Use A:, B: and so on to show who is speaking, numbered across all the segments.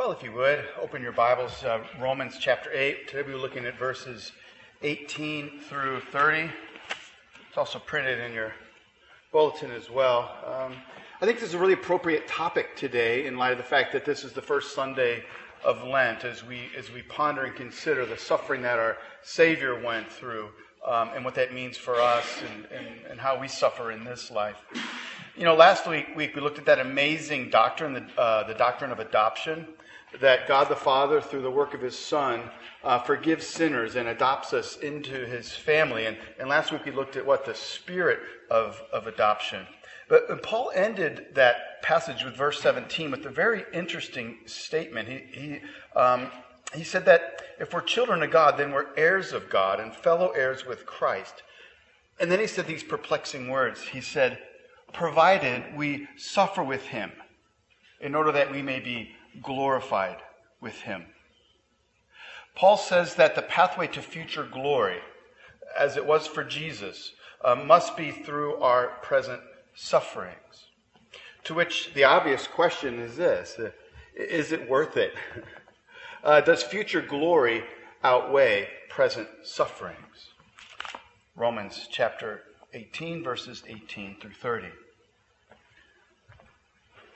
A: Well, if you would, open your Bibles, uh, Romans chapter 8. Today we're looking at verses 18 through 30. It's also printed in your bulletin as well. Um, I think this is a really appropriate topic today in light of the fact that this is the first Sunday of Lent as we, as we ponder and consider the suffering that our Savior went through um, and what that means for us and, and, and how we suffer in this life. You know, last week, week we looked at that amazing doctrine, the, uh, the doctrine of adoption that God the Father, through the work of His Son, uh, forgives sinners and adopts us into His family. And, and last week we looked at what the spirit of, of adoption. But Paul ended that passage with verse 17 with a very interesting statement. He, he, um, he said that if we're children of God, then we're heirs of God and fellow heirs with Christ. And then he said these perplexing words. He said, provided we suffer with him in order that we may be glorified with him. Paul says that the pathway to future glory, as it was for Jesus, uh, must be through our present sufferings. To which the obvious question is this uh, Is it worth it? Uh, does future glory outweigh present sufferings? Romans chapter 18, verses 18 through 30.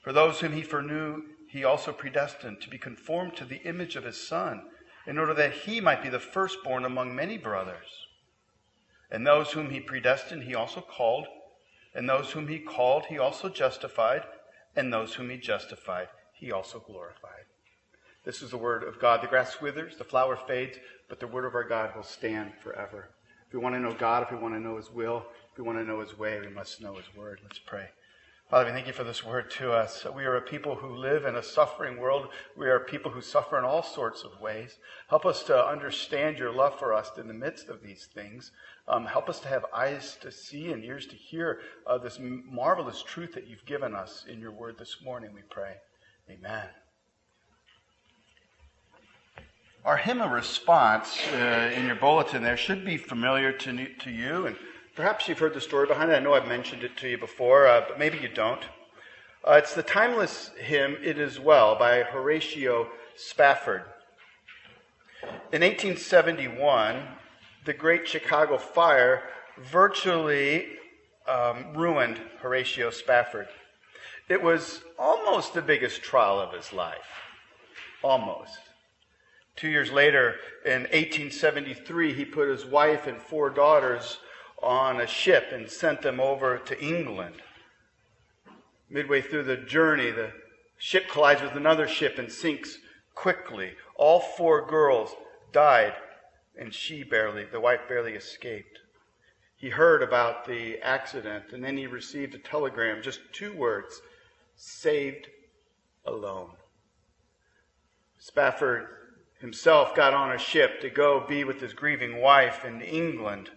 A: For those whom he foreknew, he also predestined to be conformed to the image of his Son, in order that he might be the firstborn among many brothers. And those whom he predestined, he also called. And those whom he called, he also justified. And those whom he justified, he also glorified. This is the word of God. The grass withers, the flower fades, but the word of our God will stand forever. If we want to know God, if we want to know his will, if we want to know his way, we must know his word. Let's pray. Father, we thank you for this word to us. We are a people who live in a suffering world. We are people who suffer in all sorts of ways. Help us to understand your love for us in the midst of these things. Um, help us to have eyes to see and ears to hear uh, this marvelous truth that you've given us in your word this morning, we pray. Amen. Our hymn of response uh, in your bulletin there should be familiar to, to you and Perhaps you've heard the story behind it. I know I've mentioned it to you before, uh, but maybe you don't. Uh, it's the timeless hymn, It Is Well, by Horatio Spafford. In 1871, the Great Chicago Fire virtually um, ruined Horatio Spafford. It was almost the biggest trial of his life. Almost. Two years later, in 1873, he put his wife and four daughters on a ship and sent them over to England. Midway through the journey, the ship collides with another ship and sinks quickly. All four girls died, and she barely, the wife barely escaped. He heard about the accident, and then he received a telegram, just two words saved alone. Spafford himself got on a ship to go be with his grieving wife in England.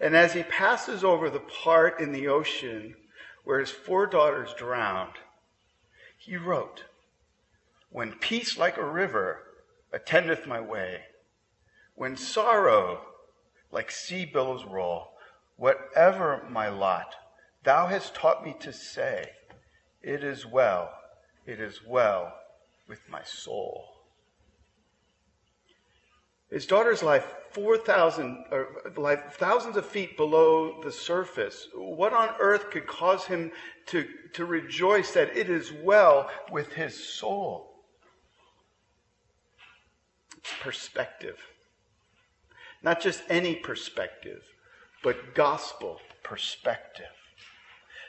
A: And as he passes over the part in the ocean where his four daughters drowned, he wrote, When peace like a river attendeth my way. When sorrow like sea billows roll, whatever my lot, thou hast taught me to say, It is well, it is well with my soul. His daughter's life 4,000, or life thousands of feet below the surface. What on earth could cause him to, to rejoice that it is well with his soul? perspective. Not just any perspective, but gospel perspective.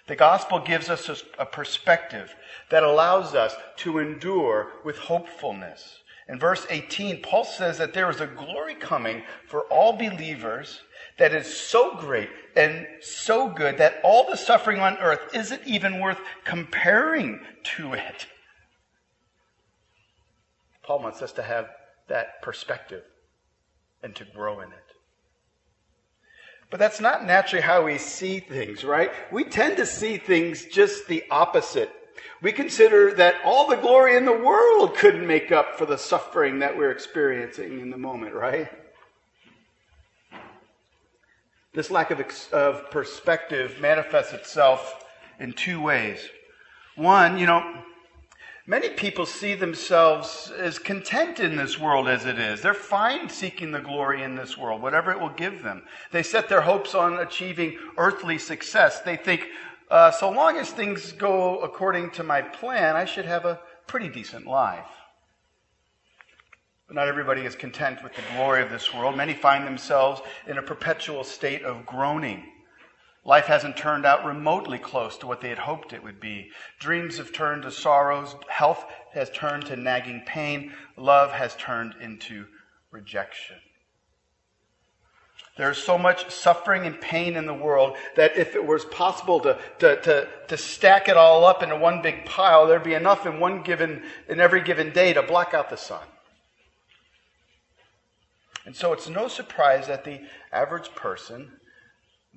A: The gospel gives us a, perspective that allows us to endure with hopefulness. In verse 18, Paul says that there is a glory coming for all believers that is so great and so good that all the suffering on earth isn't even worth comparing to it. Paul wants us to have that perspective and to grow in it. But that's not naturally how we see things, right? We tend to see things just the opposite. We consider that all the glory in the world couldn't make up for the suffering that we're experiencing in the moment, right? This lack of, of perspective manifests itself in two ways. One, you know, Many people see themselves as content in this world as it is. They're fine seeking the glory in this world, whatever it will give them. They set their hopes on achieving earthly success. They think, uh, so long as things go according to my plan, I should have a pretty decent life. But not everybody is content with the glory of this world. Many find themselves in a perpetual state of groaning Life hasn't turned out remotely close to what they had hoped it would be. Dreams have turned to sorrows. Health has turned to nagging pain. Love has turned into rejection. There's so much suffering and pain in the world that if it was possible to, to, to, to stack it all up into one big pile, there'd be enough in one given, in every given day to block out the sun. And so it's no surprise that the average person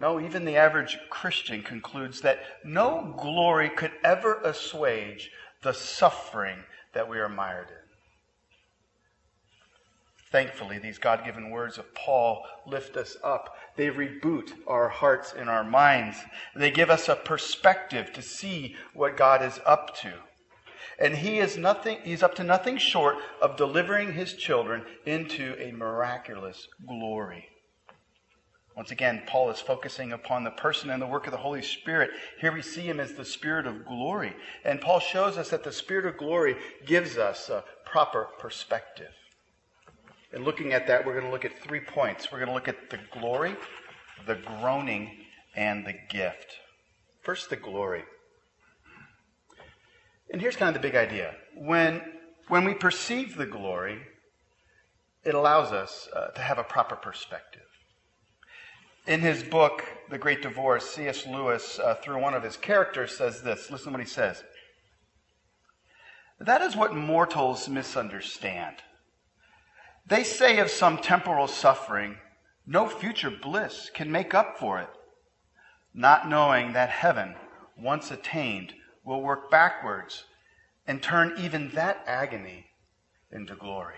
A: no, even the average Christian concludes that no glory could ever assuage the suffering that we are mired in. Thankfully, these God given words of Paul lift us up. They reboot our hearts and our minds. They give us a perspective to see what God is up to. And he is nothing, he's up to nothing short of delivering his children into a miraculous glory. Once again, Paul is focusing upon the person and the work of the Holy Spirit. Here we see him as the Spirit of glory. And Paul shows us that the Spirit of glory gives us a proper perspective. And looking at that, we're going to look at three points. We're going to look at the glory, the groaning, and the gift. First, the glory. And here's kind of the big idea. When, when we perceive the glory, it allows us uh, to have a proper perspective. In his book, The Great Divorce, C.S. Lewis, uh, through one of his characters, says this. Listen to what he says. That is what mortals misunderstand. They say of some temporal suffering, no future bliss can make up for it, not knowing that heaven, once attained, will work backwards and turn even that agony into glory.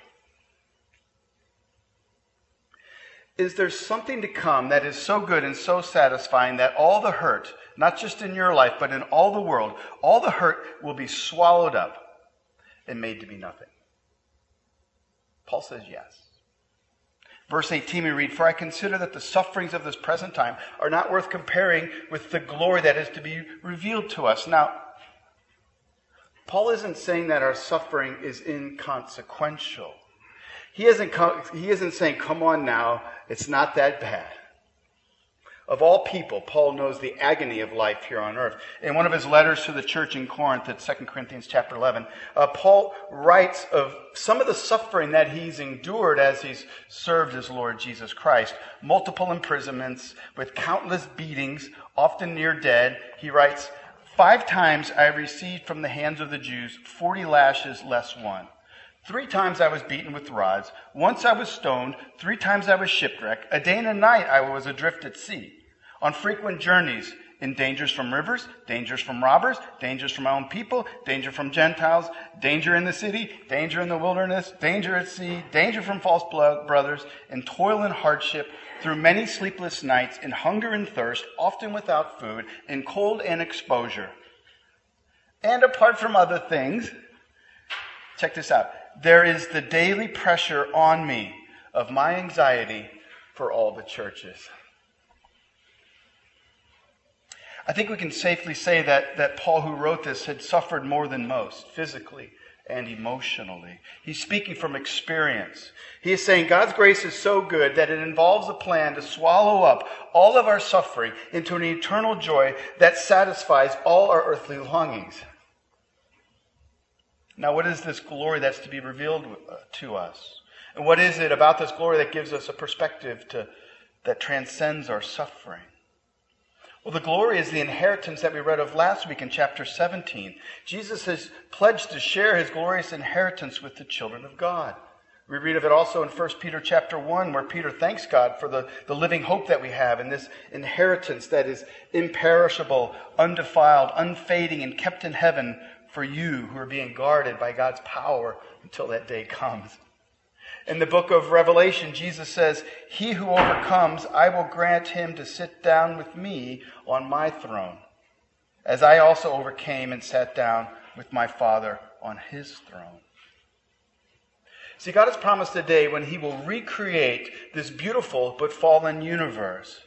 A: is there something to come that is so good and so satisfying that all the hurt, not just in your life, but in all the world, all the hurt will be swallowed up and made to be nothing? Paul says yes. Verse 18, we read, For I consider that the sufferings of this present time are not worth comparing with the glory that is to be revealed to us. Now, Paul isn't saying that our suffering is inconsequential. He isn't, he isn't saying, come on now, it's not that bad. Of all people, Paul knows the agony of life here on earth. In one of his letters to the church in Corinth, at 2 Corinthians chapter 11, uh, Paul writes of some of the suffering that he's endured as he's served his Lord Jesus Christ. Multiple imprisonments with countless beatings, often near dead. He writes, Five times I received from the hands of the Jews 40 lashes less one. Three times I was beaten with rods. Once I was stoned. Three times I was shipwrecked. A day and a night I was adrift at sea. On frequent journeys, in dangers from rivers, dangers from robbers, dangers from my own people, danger from Gentiles, danger in the city, danger in the wilderness, danger at sea, danger from false brothers, in toil and hardship, through many sleepless nights, in hunger and thirst, often without food, in cold and exposure. And apart from other things, check this out. There is the daily pressure on me of my anxiety for all the churches. I think we can safely say that, that Paul, who wrote this, had suffered more than most, physically and emotionally. He's speaking from experience. He is saying God's grace is so good that it involves a plan to swallow up all of our suffering into an eternal joy that satisfies all our earthly longings. Now, what is this glory that's to be revealed uh, to us? And what is it about this glory that gives us a perspective to, that transcends our suffering? Well, the glory is the inheritance that we read of last week in chapter 17. Jesus has pledged to share his glorious inheritance with the children of God. We read of it also in 1 Peter chapter 1, where Peter thanks God for the, the living hope that we have in this inheritance that is imperishable, undefiled, unfading, and kept in heaven for you who are being guarded by God's power until that day comes. In the book of Revelation, Jesus says, He who overcomes, I will grant him to sit down with me on my throne, as I also overcame and sat down with my Father on his throne. See, God has promised a day when He will recreate this beautiful but fallen universe.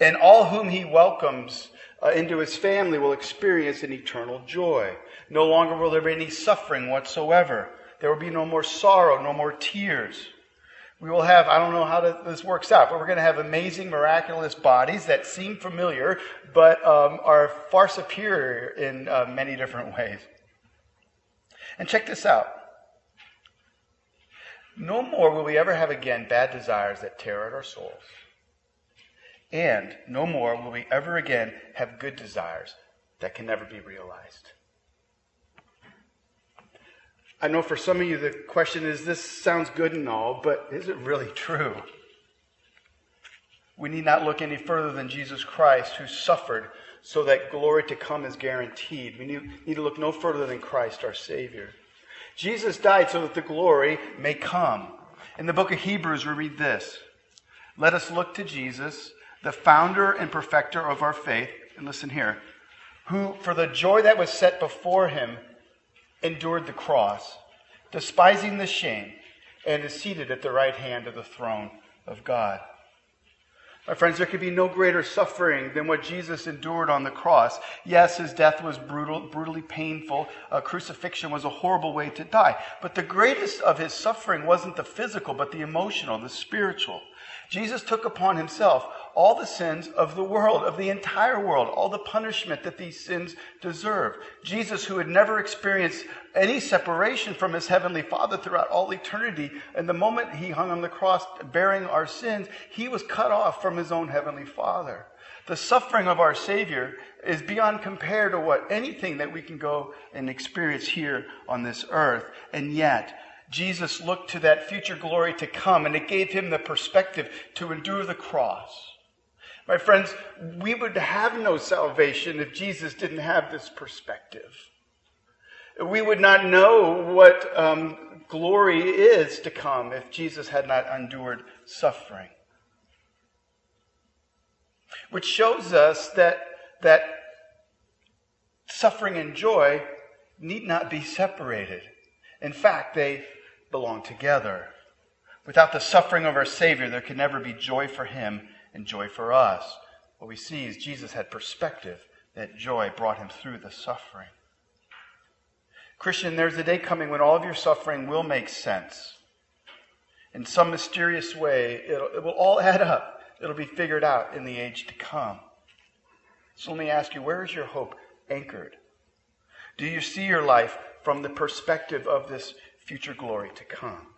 A: And all whom He welcomes uh, into His family will experience an eternal joy. No longer will there be any suffering whatsoever. There will be no more sorrow, no more tears. We will have, I don't know how to, this works out, but we're going to have amazing, miraculous bodies that seem familiar, but um, are far superior in uh, many different ways. And check this out. No more will we ever have again bad desires that tear at our souls. And no more will we ever again have good desires that can never be realized. I know for some of you the question is this sounds good and all, but is it really true? We need not look any further than Jesus Christ, who suffered so that glory to come is guaranteed. We need, to look no further than Christ, our Savior. Jesus died so that the glory may come. In the book of Hebrews, we read this Let us look to Jesus, the founder and perfecter of our faith, and listen here, who, for the joy that was set before him, endured the cross, despising the shame, and is seated at the right hand of the throne of God. My friends, there could be no greater suffering than what Jesus endured on the cross. Yes, his death was brutal, brutally painful. Uh, crucifixion was a horrible way to die. But the greatest of his suffering wasn't the physical, but the emotional, the spiritual. Jesus took upon himself all the sins of the world, of the entire world, all the punishment that these sins deserve. Jesus, who had never experienced any separation from his heavenly Father throughout all eternity, and the moment he hung on the cross bearing our sins, he was cut off from his own heavenly Father. The suffering of our Savior is beyond compare to what anything that we can go and experience here on this earth. And yet, Jesus looked to that future glory to come, and it gave him the perspective to endure the cross my friends, we would have no salvation if Jesus didn't have this perspective. We would not know what um, glory is to come if Jesus had not endured suffering. Which shows us that, that suffering and joy need not be separated. In fact, they belong together. Without the suffering of our Savior, there can never be joy for Him and joy for us. What we see is Jesus had perspective that joy brought him through the suffering. Christian, there's a day coming when all of your suffering will make sense. In some mysterious way, it will all add up. It'll be figured out in the age to come. So let me ask you, where is your hope anchored? Do you see your life from the perspective of this future glory to come?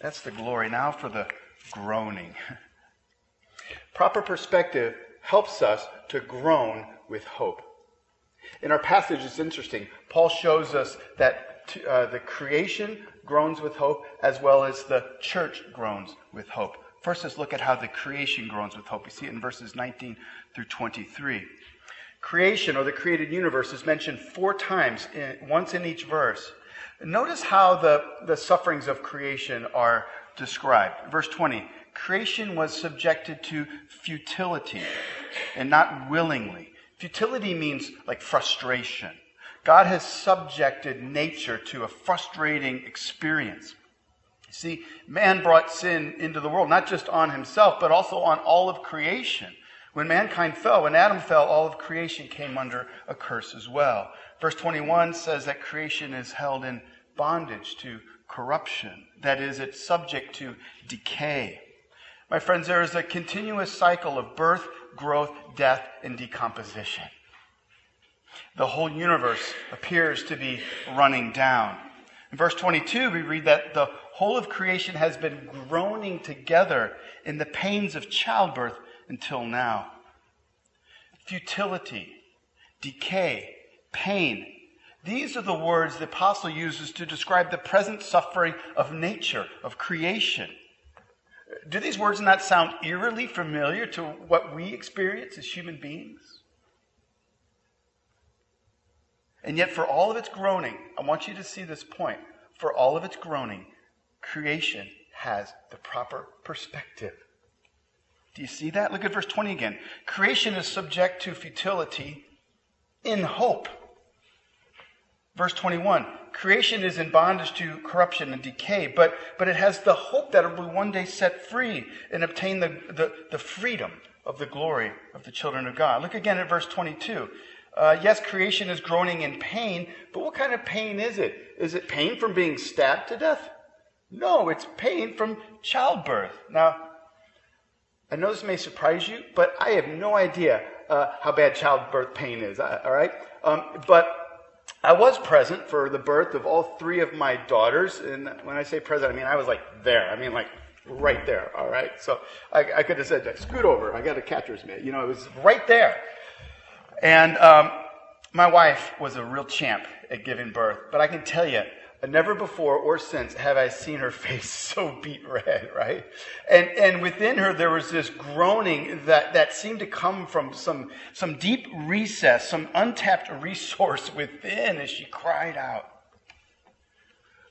A: That's the glory. Now for the groaning. Proper perspective helps us to groan with hope. In our passage, it's interesting. Paul shows us that uh, the creation groans with hope as well as the church groans with hope. First, let's look at how the creation groans with hope. We see it in verses 19 through 23. Creation, or the created universe, is mentioned four times, in, once in each verse. Notice how the, the sufferings of creation are described. Verse 20 creation was subjected to futility and not willingly. Futility means like frustration. God has subjected nature to a frustrating experience. See, man brought sin into the world, not just on himself, but also on all of creation. When mankind fell, when Adam fell, all of creation came under a curse as well. Verse 21 says that creation is held in bondage to corruption. That is, it's subject to decay. My friends, there is a continuous cycle of birth, growth, death, and decomposition. The whole universe appears to be running down. In verse 22, we read that the whole of creation has been groaning together in the pains of childbirth until now. Futility, decay, pain. These are the words the apostle uses to describe the present suffering of nature, of creation. Do these words not sound eerily familiar to what we experience as human beings? And yet, for all of its groaning, I want you to see this point. For all of its groaning, creation has the proper perspective. Do you see that? Look at verse 20 again. Creation is subject to futility in hope. Verse 21 creation is in bondage to corruption and decay, but, but it has the hope that it will one day set free and obtain the, the, the freedom of the glory of the children of God. Look again at verse 22. Uh, yes, creation is groaning in pain, but what kind of pain is it? Is it pain from being stabbed to death? No, it's pain from childbirth. Now, I know this may surprise you, but I have no idea uh, how bad childbirth pain is. All right, um, but I was present for the birth of all three of my daughters, and when I say present, I mean I was like there. I mean like right there. All right, so I, I could have said, "Scoot over, I got a catcher's mitt." You know, it was right there. And um, my wife was a real champ at giving birth, but I can tell you, never before or since have I seen her face so beet red, right? And, and within her, there was this groaning that, that seemed to come from some, some deep recess, some untapped resource within as she cried out.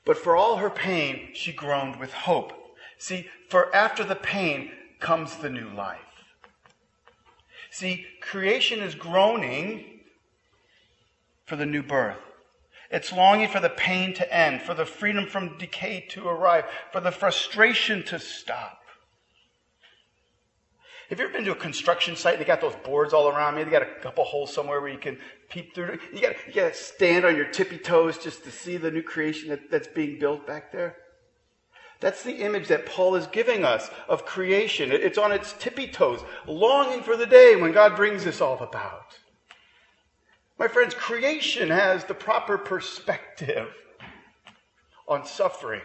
A: But for all her pain, she groaned with hope. See, for after the pain comes the new life. See, creation is groaning for the new birth. It's longing for the pain to end, for the freedom from decay to arrive, for the frustration to stop. Have you ever been to a construction site and they got those boards all around? Maybe they got a couple holes somewhere where you can peep through. You got, you to stand on your tippy toes just to see the new creation that, that's being built back there. That's the image that Paul is giving us of creation. It's on its tippy toes, longing for the day when God brings this all about. My friends, creation has the proper perspective on suffering.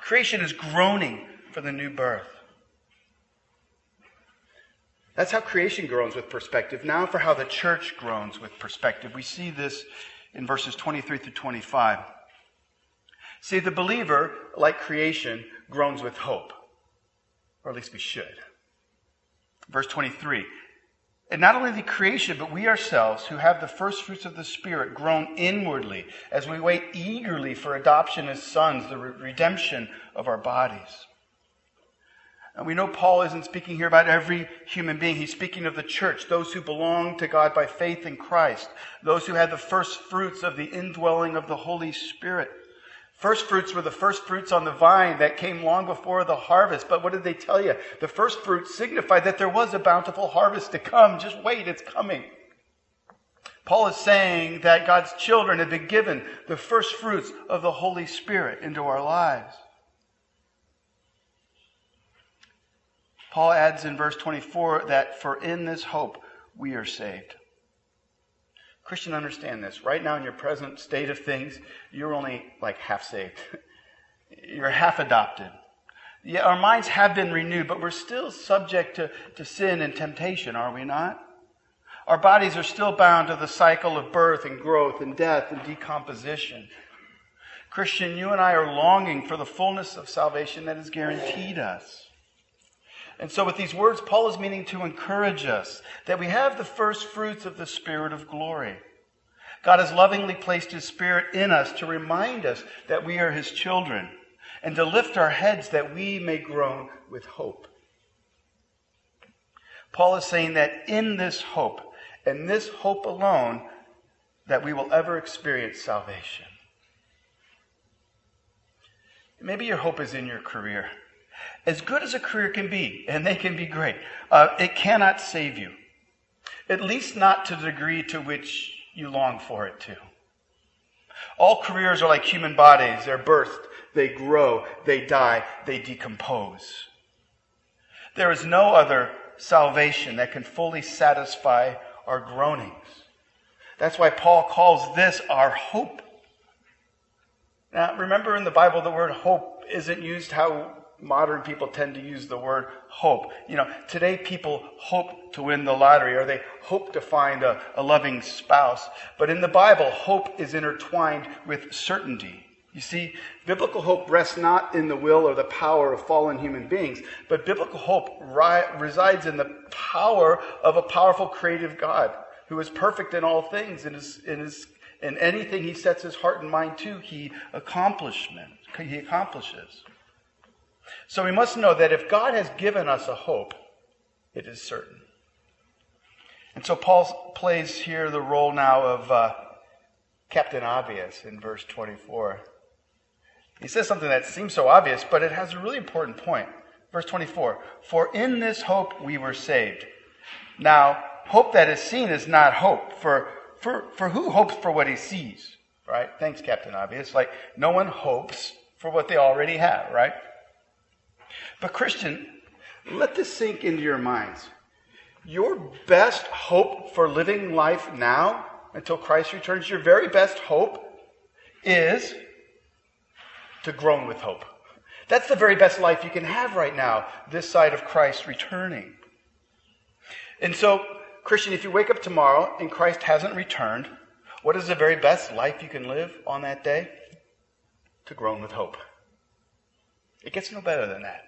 A: Creation is groaning for the new birth. That's how creation groans with perspective. Now, for how the church groans with perspective. We see this in verses 23 through 25. See, the believer, like creation, groans with hope. Or at least we should. Verse 23 and not only the creation, but we ourselves, who have the first fruits of the Spirit, groan inwardly as we wait eagerly for adoption as sons, the re- redemption of our bodies. And we know Paul isn't speaking here about every human being. He's speaking of the church, those who belong to God by faith in Christ, those who had the first fruits of the indwelling of the Holy Spirit. First fruits were the first fruits on the vine that came long before the harvest. But what did they tell you? The first fruits signified that there was a bountiful harvest to come. Just wait, it's coming. Paul is saying that God's children have been given the first fruits of the Holy Spirit into our lives. Paul adds in verse 24 that for in this hope we are saved. Christian, understand this. Right now, in your present state of things, you're only like half saved. you're half adopted. Yeah, our minds have been renewed, but we're still subject to, to sin and temptation, are we not? Our bodies are still bound to the cycle of birth and growth and death and decomposition. Christian, you and I are longing for the fullness of salvation that is guaranteed us. And so, with these words, Paul is meaning to encourage us that we have the first fruits of the Spirit of glory. God has lovingly placed His Spirit in us to remind us that we are His children and to lift our heads that we may groan with hope. Paul is saying that in this hope, and this hope alone, that we will ever experience salvation. Maybe your hope is in your career as good as a career can be, and they can be great, uh, it cannot save you. At least not to the degree to which you long for it to. All careers are like human bodies. They're birthed, they grow, they die, they decompose. There is no other salvation that can fully satisfy our groanings. That's why Paul calls this our hope. Now, remember in the Bible, the word hope isn't used how modern people tend to use the word hope. You know, today people hope to win the lottery or they hope to find a, a loving spouse. But in the Bible, hope is intertwined with certainty. You see, biblical hope rests not in the will or the power of fallen human beings, but biblical hope ri- resides in the power of a powerful creative God who is perfect in all things and is, and is in anything he sets his heart and mind to, he accomplishment he accomplishes. So we must know that if God has given us a hope, it is certain. And so Paul plays here the role now of uh, Captain Obvious in verse 24. He says something that seems so obvious, but it has a really important point. Verse 24 For in this hope we were saved. Now, hope that is seen is not hope. For, for, for who hopes for what he sees? Right? Thanks, Captain Obvious. Like, no one hopes for what they already have, right? But, Christian, let this sink into your minds. Your best hope for living life now until Christ returns, your very best hope is to groan with hope. That's the very best life you can have right now, this side of Christ returning. And so, Christian, if you wake up tomorrow and Christ hasn't returned, what is the very best life you can live on that day? To groan with hope. It gets no better than that.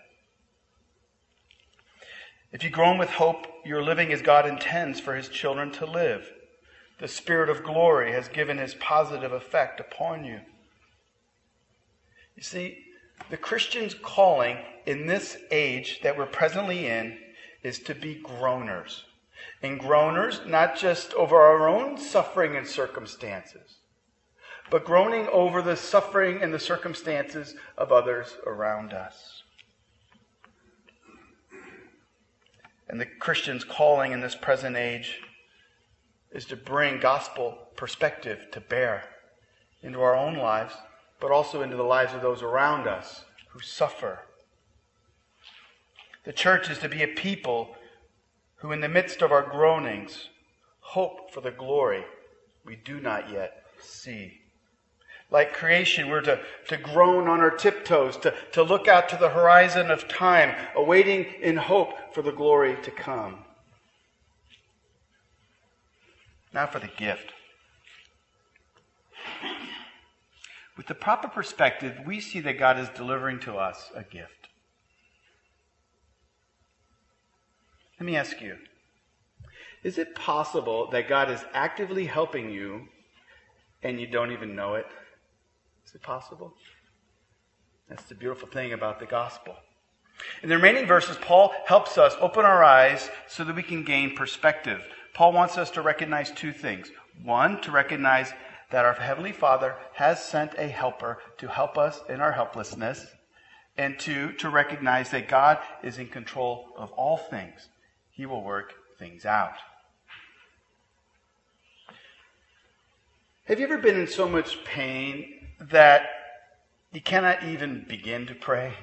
A: If you groan with hope, you're living as God intends for his children to live. The Spirit of glory has given his positive effect upon you. You see, the Christian's calling in this age that we're presently in is to be groaners. And groaners, not just over our own suffering and circumstances, but groaning over the suffering and the circumstances of others around us. And the Christian's calling in this present age is to bring gospel perspective to bear into our own lives, but also into the lives of those around us who suffer. The church is to be a people who, in the midst of our groanings, hope for the glory we do not yet see. Like creation, we're to, to groan on our tiptoes, to, to look out to the horizon of time, awaiting in hope for the glory to come. Now for the gift. With the proper perspective, we see that God is delivering to us a gift. Let me ask you Is it possible that God is actively helping you and you don't even know it? Is it possible? That's the beautiful thing about the gospel. In the remaining verses, Paul helps us open our eyes so that we can gain perspective. Paul wants us to recognize two things. One, to recognize that our Heavenly Father has sent a helper to help us in our helplessness. And two, to recognize that God is in control of all things. He will work things out. Have you ever been in so much pain that you cannot even begin to pray.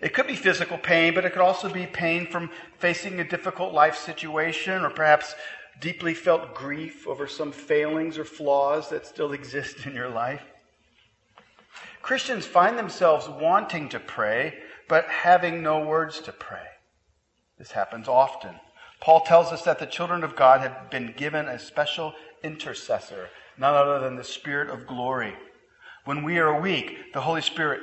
A: It could be physical pain, but it could also be pain from facing a difficult life situation or perhaps deeply felt grief over some failings or flaws that still exist in your life. Christians find themselves wanting to pray, but having no words to pray. This happens often. Paul tells us that the children of God have been given a special intercessor none other than the Spirit of glory. When we are weak, the Holy Spirit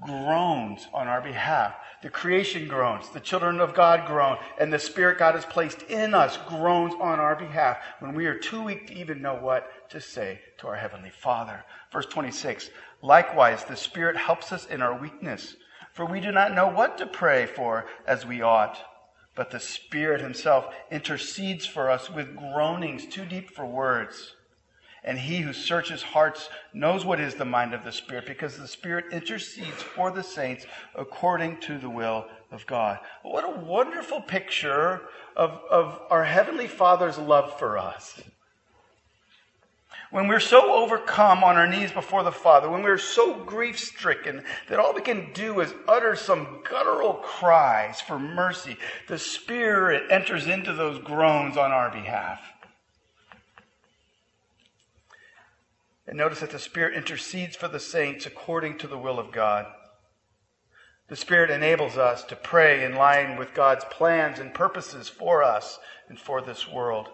A: groans on our behalf. The creation groans, the children of God groan, and the Spirit God has placed in us groans on our behalf when we are too weak to even know what to say to our Heavenly Father. Verse 26 Likewise, the Spirit helps us in our weakness, for we do not know what to pray for as we ought. But the Spirit Himself intercedes for us with groanings too deep for words. And he who searches hearts knows what is the mind of the Spirit, because the Spirit intercedes for the saints according to the will of God. What a wonderful picture of, of our Heavenly Father's love for us. When we're so overcome on our knees before the Father, when we're so grief stricken that all we can do is utter some guttural cries for mercy, the Spirit enters into those groans on our behalf. And notice that the Spirit intercedes for the saints according to the will of God. The Spirit enables us to pray in line with God's plans and purposes for us and for this world.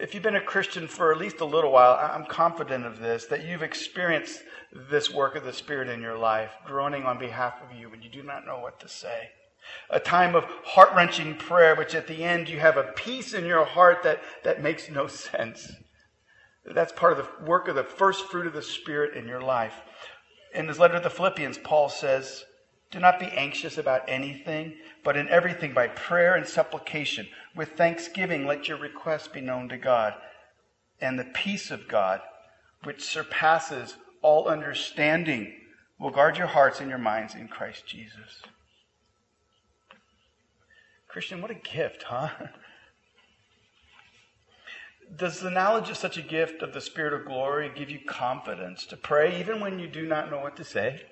A: If you've been a Christian for at least a little while, I'm confident of this, that you've experienced this work of the Spirit in your life, groaning on behalf of you when you do not know what to say. A time of heart wrenching prayer, which at the end you have a peace in your heart that, that makes no sense. That's part of the work of the first fruit of the Spirit in your life. In his letter to the Philippians, Paul says, Do not be anxious about anything, but in everything by prayer and supplication, with thanksgiving, let your requests be known to God. And the peace of God, which surpasses all understanding, will guard your hearts and your minds in Christ Jesus. Christian, what a gift, huh? Does the knowledge of such a gift of the Spirit of glory give you confidence to pray even when you do not know what to say?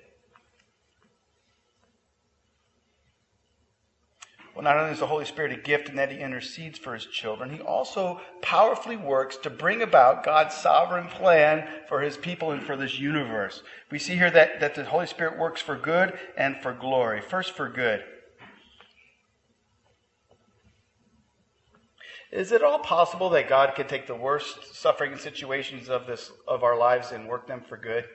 A: Well, not only is the Holy Spirit a gift in that He intercedes for His children, He also powerfully works to bring about God's sovereign plan for His people and for this universe. We see here that, that the Holy Spirit works for good and for glory. First, for good. Is it all possible that God could take the worst suffering situations of this of our lives and work them for good?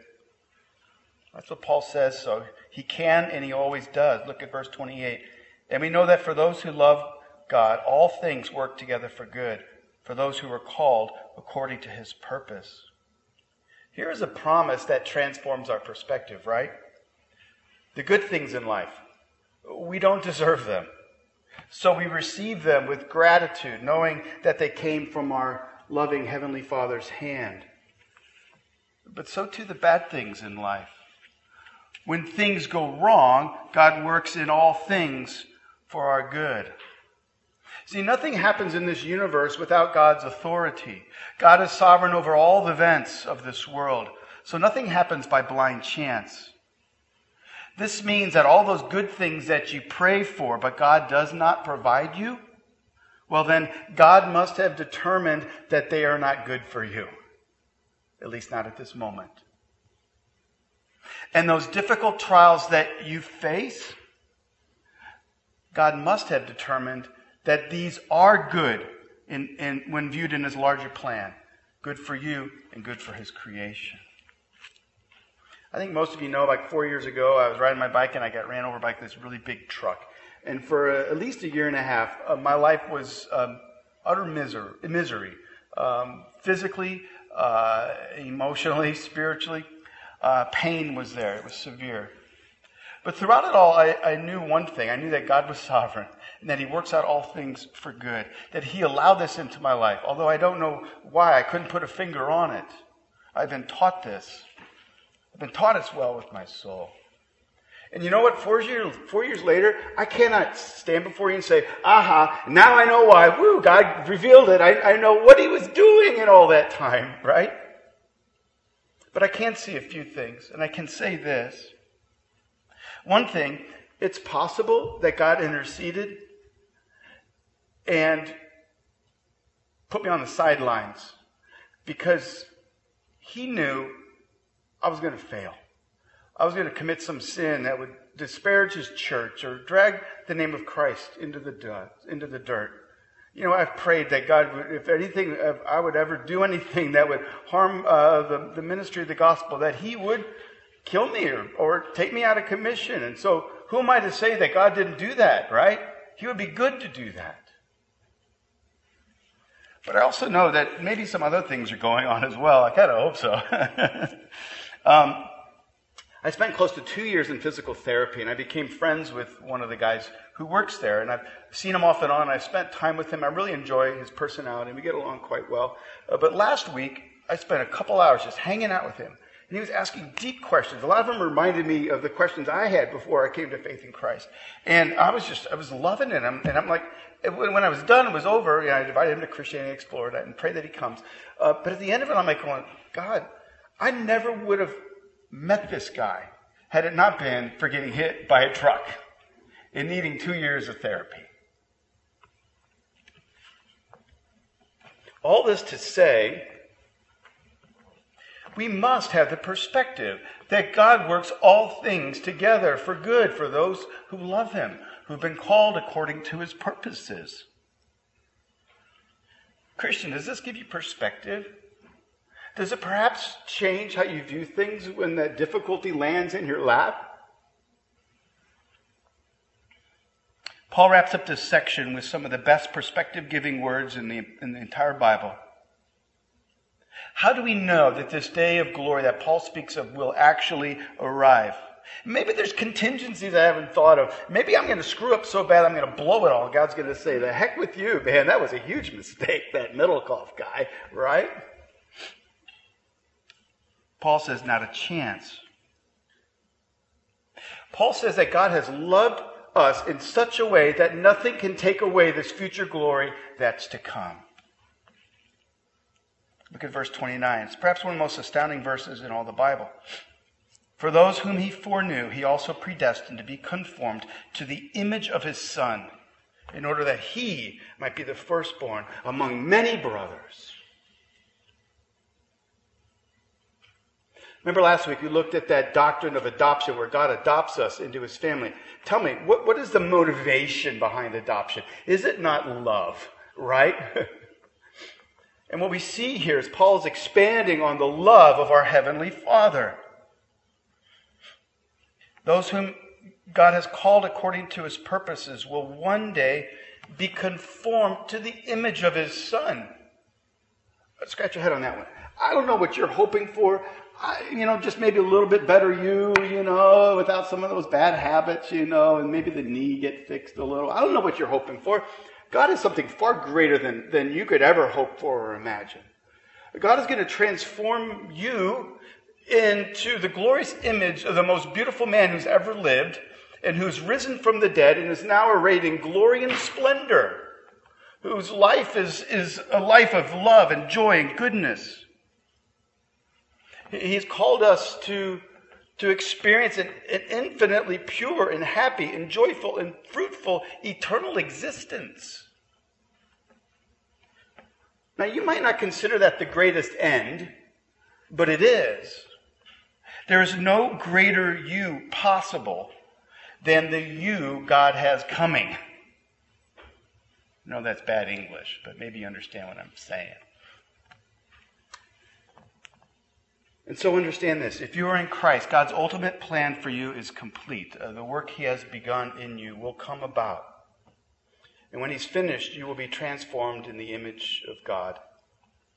A: That's what Paul says. So he can and he always does. Look at verse 28. And we know that for those who love God, all things work together for good, for those who are called according to his purpose. Here is a promise that transforms our perspective, right? The good things in life, we don't deserve them. So we receive them with gratitude, knowing that they came from our loving Heavenly Father's hand. But so too the bad things in life. When things go wrong, God works in all things for our good. See, nothing happens in this universe without God's authority. God is sovereign over all the events of this world. So nothing happens by blind chance. This means that all those good things that you pray for, but God does not provide you, well, then God must have determined that they are not good for you. At least not at this moment. And those difficult trials that you face, God must have determined that these are good in, in, when viewed in his larger plan. Good for you and good for his creation. I think most of you know, like four years ago, I was riding my bike and I got ran over by this really big truck. And for uh, at least a year and a half, uh, my life was um, utter misery, misery. Um, physically, uh, emotionally, spiritually. Uh, pain was there. It was severe. But throughout it all, I, I, knew one thing. I knew that God was sovereign and that He works out all things for good. That He allowed this into my life. Although I don't know why, I couldn't put a finger on it. I've been taught this. I've been taught as well with my soul. And you know what? Four years, four years later, I cannot stand before you and say, aha, now I know why. Woo, God revealed it. I, I know what he was doing in all that time, right? But I can see a few things, and I can say this. One thing, it's possible that God interceded and put me on the sidelines because he knew I was going to fail. I was going to commit some sin that would disparage his church or drag the name of Christ into the dirt. Into the dirt. You know, I've prayed that God would, if anything, if I would ever do anything that would harm uh, the, the ministry of the gospel, that He would kill me or, or take me out of commission. And so who am I to say that God didn't do that, right? He would be good to do that. But I also know that maybe some other things are going on as well. I kind of hope so. um, I spent close to two years in physical therapy, and I became friends with one of the guys who works there. And I've seen him off and on. I've spent time with him. I really enjoy his personality. We get along quite well. Uh, but last week, I spent a couple hours just hanging out with him. And he was asking deep questions. A lot of them reminded me of the questions I had before I came to faith in Christ. And I was just, I was loving it. And I'm, like, when I was done, it was over. You know, I invited him to Christianity Explored and prayed that he comes. Uh, but at the end of it, I'm like going, God, I never would have met this guy had it not been for getting hit by a truck and needing two years of therapy. All this to say we must have the perspective that God works all things together for good for those who love Him, who've been called according to His purposes. Christian, does this give you perspective? Does it perhaps change how you view things when that difficulty lands in your lap? Paul wraps up this section with some of the best perspective giving words in the, in the entire Bible. How do we know that this day of glory that Paul speaks of will actually arrive? Maybe there's contingencies I haven't thought of. Maybe I'm going to screw up so bad I'm going to blow it all. God's going to say, the heck with you, man. That was a huge mistake, that Middlekauff guy, right? Paul says, not a chance. Paul says that God has loved us in such a way that nothing can take away this future glory that's to come. Look at verse 29. It's perhaps one of the most astounding verses in all the Bible. For those whom he foreknew, he also predestined to be conformed to the image of his Son, in order that he might be the firstborn among many brothers. Remember last week we looked at that doctrine of adoption where God adopts us into his family. Tell me, what, what is the motivation behind adoption? Is it not love, right? And what we see here is Paul's expanding on the love of our Heavenly Father. Those whom God has called according to his purposes will one day be conformed to the image of his Son. Let's scratch your head on that one. I don't know what you're hoping for. I, you know, just maybe a little bit better you, you know, without some of those bad habits, you know, and maybe the knee get fixed a little. I don't know what you're hoping for. God is something far greater than, than you could ever hope for or imagine. God is going to transform you into the glorious image of the most beautiful man who's ever lived and who's risen from the dead and is now arrayed in glory and splendor, whose life is, is a life of love and joy and goodness. He's called us to, to experience an, an infinitely pure and happy and joyful and fruitful eternal existence. Now, you might not consider that the greatest end, but it is. There is no greater you possible than the you God has coming. No, that's bad English, but maybe you understand what I'm saying. And so understand this. If you are in Christ, God's ultimate plan for you is complete. Uh, the work He has begun in you will come about. And when he's finished, you will be transformed in the image of God.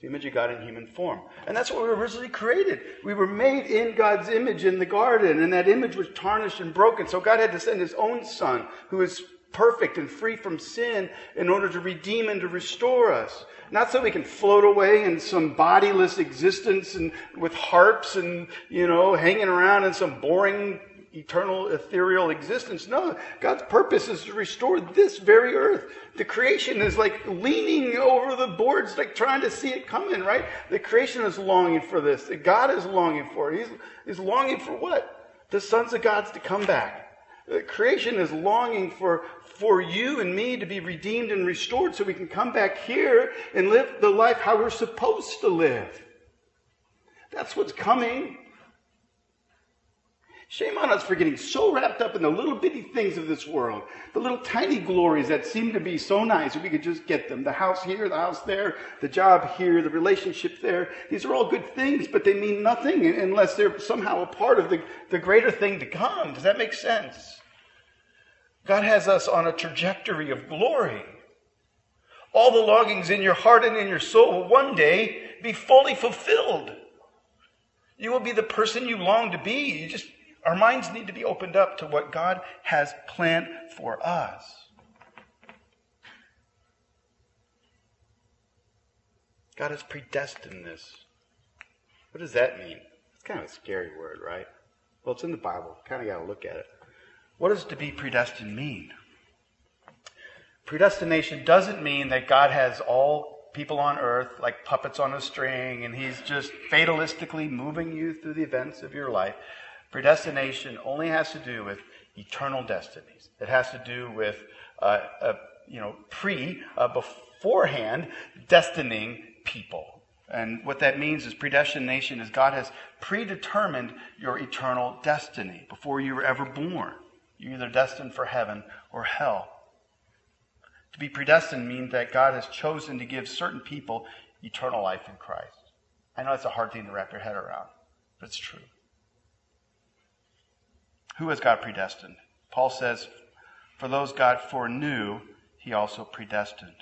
A: The image of God in human form. And that's what we were originally created. We were made in God's image in the garden, and that image was tarnished and broken. So God had to send his own son, who is perfect and free from sin, in order to redeem and to restore us. Not so we can float away in some bodiless existence and with harps and, you know, hanging around in some boring eternal ethereal existence. No, God's purpose is to restore this very earth. The creation is like leaning over the boards, like trying to see it coming, right? The creation is longing for this. God is longing for it. He's, he's longing for what? The sons of God's to come back. The creation is longing for, for you and me to be redeemed and restored so we can come back here and live the life how we're supposed to live. That's what's coming. Shame on us for getting so wrapped up in the little bitty things of this world, the little tiny glories that seem to be so nice if we could just get them. The house here, the house there, the job here, the relationship there. These are all good things, but they mean nothing unless they're somehow a part of the, the greater thing to come. Does that make sense? God has us on a trajectory of glory. All the longings in your heart and in your soul will one day be fully fulfilled. You will be the person you long to be. You just our minds need to be opened up to what God has planned for us. God has predestined this. What does that mean? It's kind of a scary word, right? Well, it's in the Bible. Kind of got to look at it. What does to be predestined mean? Predestination doesn't mean that God has all people on earth like puppets on a string and he's just fatalistically moving you through the events of your life. Predestination only has to do with eternal destinies. It has to do with, uh, uh, you know, pre, uh, beforehand, destining people. And what that means is predestination is God has predetermined your eternal destiny before you were ever born. You're either destined for heaven or hell. To be predestined means that God has chosen to give certain people eternal life in Christ. I know it's a hard thing to wrap your head around, but it's true. Who has God predestined? Paul says, For those God foreknew, he also predestined.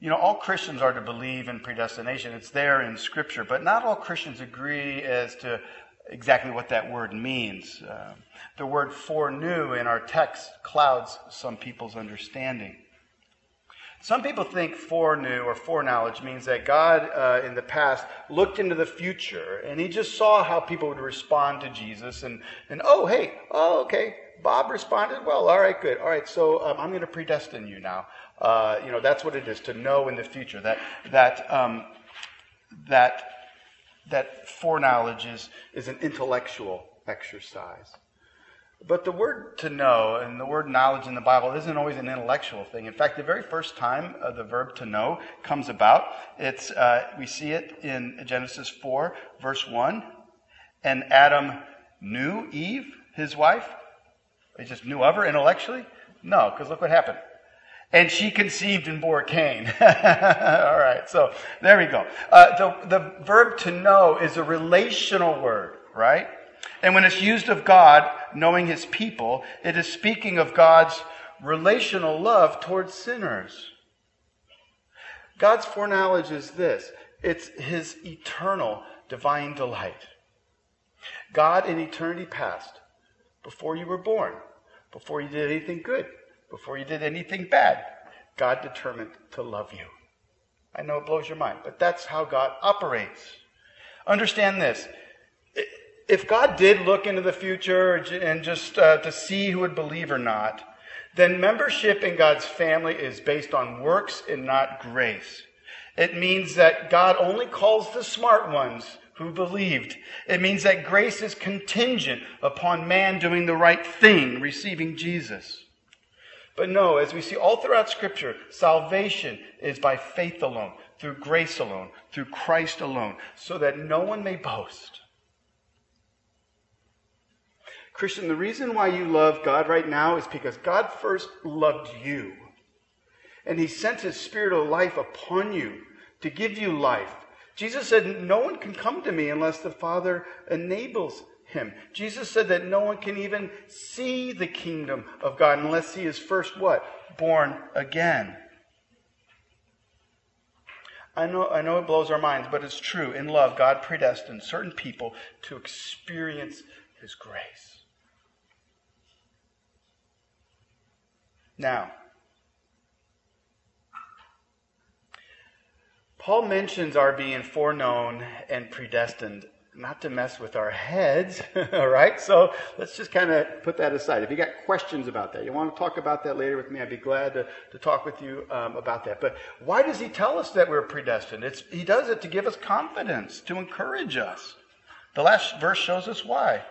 A: You know, all Christians are to believe in predestination. It's there in Scripture, but not all Christians agree as to exactly what that word means. Uh, the word foreknew in our text clouds some people's understanding. Some people think foreknew or foreknowledge means that God uh, in the past looked into the future and he just saw how people would respond to Jesus and, and oh, hey, oh, okay, Bob responded well. All right, good. All right, so um, I'm going to predestine you now. Uh, you know, that's what it is to know in the future. That, that, um, that, that foreknowledge is, is an intellectual exercise. But the word to know and the word knowledge in the Bible isn't always an intellectual thing. In fact, the very first time uh, the verb to know comes about, it's, uh, we see it in Genesis 4, verse 1. And Adam knew Eve, his wife. He just knew of her intellectually? No, because look what happened. And she conceived and bore Cain. All right, so there we go. Uh, the, the verb to know is a relational word, right? And when it's used of God, knowing his people, it is speaking of God's relational love towards sinners. God's foreknowledge is this it's his eternal divine delight. God in eternity past, before you were born, before you did anything good, before you did anything bad, God determined to love you. I know it blows your mind, but that's how God operates. Understand this if God did look into the future and just uh, to see who would believe or not, then membership in God's family is based on works and not grace. It means that God only calls the smart ones who believed. It means that grace is contingent upon man doing the right thing, receiving Jesus. But no, as we see all throughout Scripture, salvation is by faith alone, through grace alone, through Christ alone, so that no one may boast. Christian, the reason why you love God right now is because God first loved you. And he sent his spirit of life upon you to give you life. Jesus said, No one can come to me unless the Father enables him. Jesus said that no one can even see the kingdom of God unless he is first what? Born again. I know, I know it blows our minds, but it's true. In love, God predestined certain people to experience his grace. Now, Paul mentions our being foreknown and predestined not to mess with our heads, all right? So let's just kind of put that aside. If you got questions about that, you want to talk about that later with me, I'd be glad to, to talk with you um, about that. But why does he tell us that we're predestined? It's, he does it to give us confidence, to encourage us. The last verse shows us why.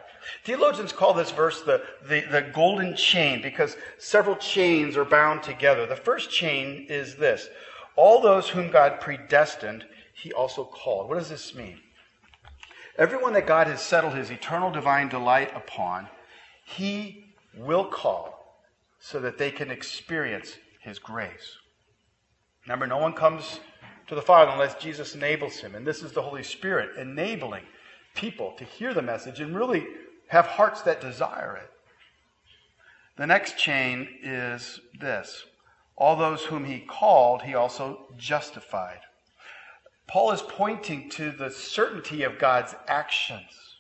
A: Theologians call this verse the, the, the, golden chain because several chains are bound together. The first chain is this All those whom God predestined, he also called. What does this mean? Everyone that God has settled his eternal divine delight upon, he will call so that they can experience his grace. Remember, no one comes to the Father unless Jesus enables him. And this is the Holy Spirit enabling people to hear the message and really have hearts that desire it. The next chain is this all those whom he called, he also justified. Paul is pointing to the certainty of God's actions.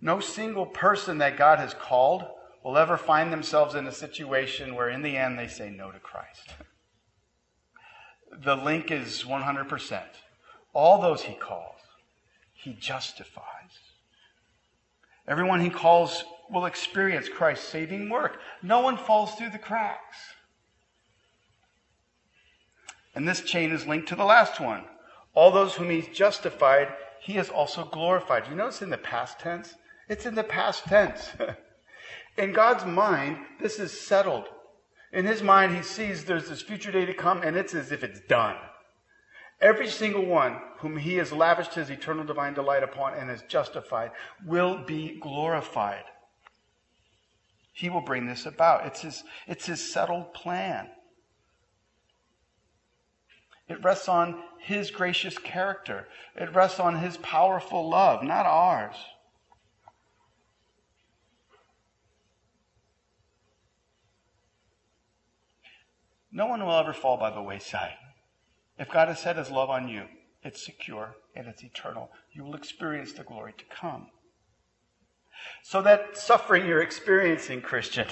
A: No single person that God has called will ever find themselves in a situation where, in the end, they say no to Christ. The link is 100%. All those he calls, he justifies. Everyone he calls will experience Christ's saving work. No one falls through the cracks. And this chain is linked to the last one. All those whom he's justified, he has also glorified. You notice in the past tense? It's in the past tense. in God's mind, this is settled. In his mind, he sees there's this future day to come, and it's as if it's done. Every single one whom he has lavished his eternal divine delight upon and has justified will be glorified. He will bring this about. It's his, it's his settled plan. It rests on his gracious character. It rests on his powerful love, not ours. No one will ever fall by the wayside. If God has set his love on you, it's secure and it's eternal. You will experience the glory to come. So that suffering you're experiencing, Christian,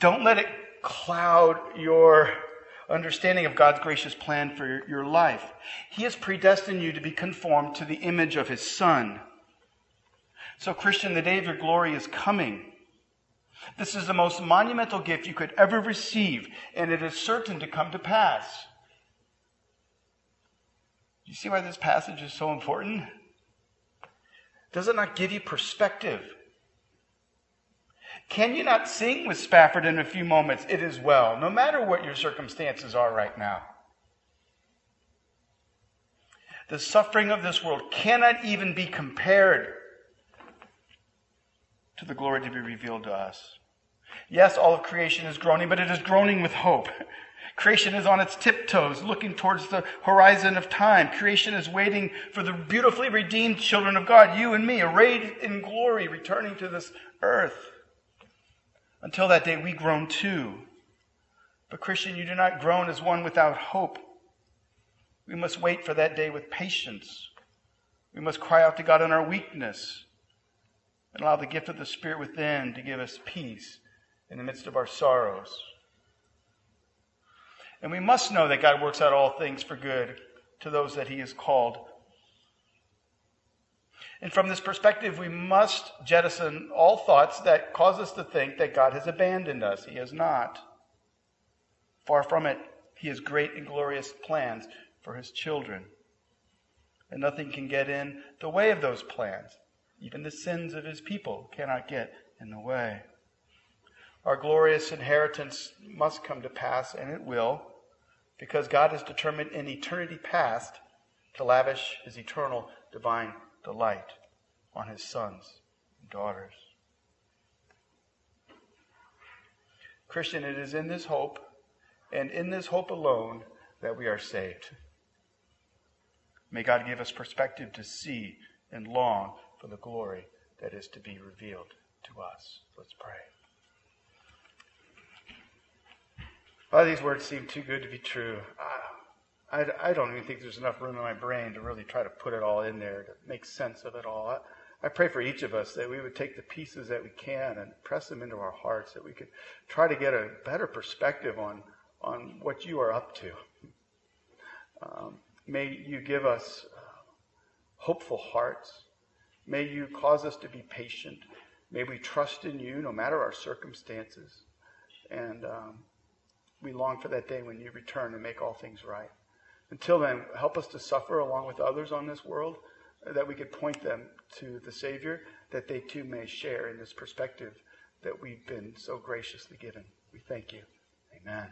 A: don't let it cloud your understanding of God's gracious plan for your life. He has predestined you to be conformed to the image of his Son. So, Christian, the day of your glory is coming. This is the most monumental gift you could ever receive, and it is certain to come to pass. You see why this passage is so important? Does it not give you perspective? Can you not sing with Spafford in a few moments? It is well, no matter what your circumstances are right now. The suffering of this world cannot even be compared to the glory to be revealed to us. Yes, all of creation is groaning, but it is groaning with hope. Creation is on its tiptoes, looking towards the horizon of time. Creation is waiting for the beautifully redeemed children of God, you and me, arrayed in glory, returning to this earth. Until that day, we groan too. But, Christian, you do not groan as one without hope. We must wait for that day with patience. We must cry out to God in our weakness and allow the gift of the Spirit within to give us peace in the midst of our sorrows. And we must know that God works out all things for good to those that He has called. And from this perspective, we must jettison all thoughts that cause us to think that God has abandoned us. He has not. Far from it, He has great and glorious plans for His children. And nothing can get in the way of those plans. Even the sins of his people cannot get in the way. Our glorious inheritance must come to pass, and it will, because God has determined in eternity past to lavish his eternal divine delight on his sons and daughters. Christian, it is in this hope and in this hope alone that we are saved. May God give us perspective to see and long for the glory that is to be revealed to us. Let's pray. Father, these words seem too good to be true. I, I, I, don't even think there's enough room in my brain to really try to put it all in there to make sense of it all. I, I pray for each of us that we would take the pieces that we can and press them into our hearts, that we could try to get a better perspective on, on what you are up to. Um, may you give us uh, hopeful hearts. May you cause us to be patient. May we trust in you no matter our circumstances. And um, we long for that day when you return and make all things right. Until then, help us to suffer along with others on this world, that we could point them to the Savior, that they too may share in this perspective that we've been so graciously given. We thank you. Amen.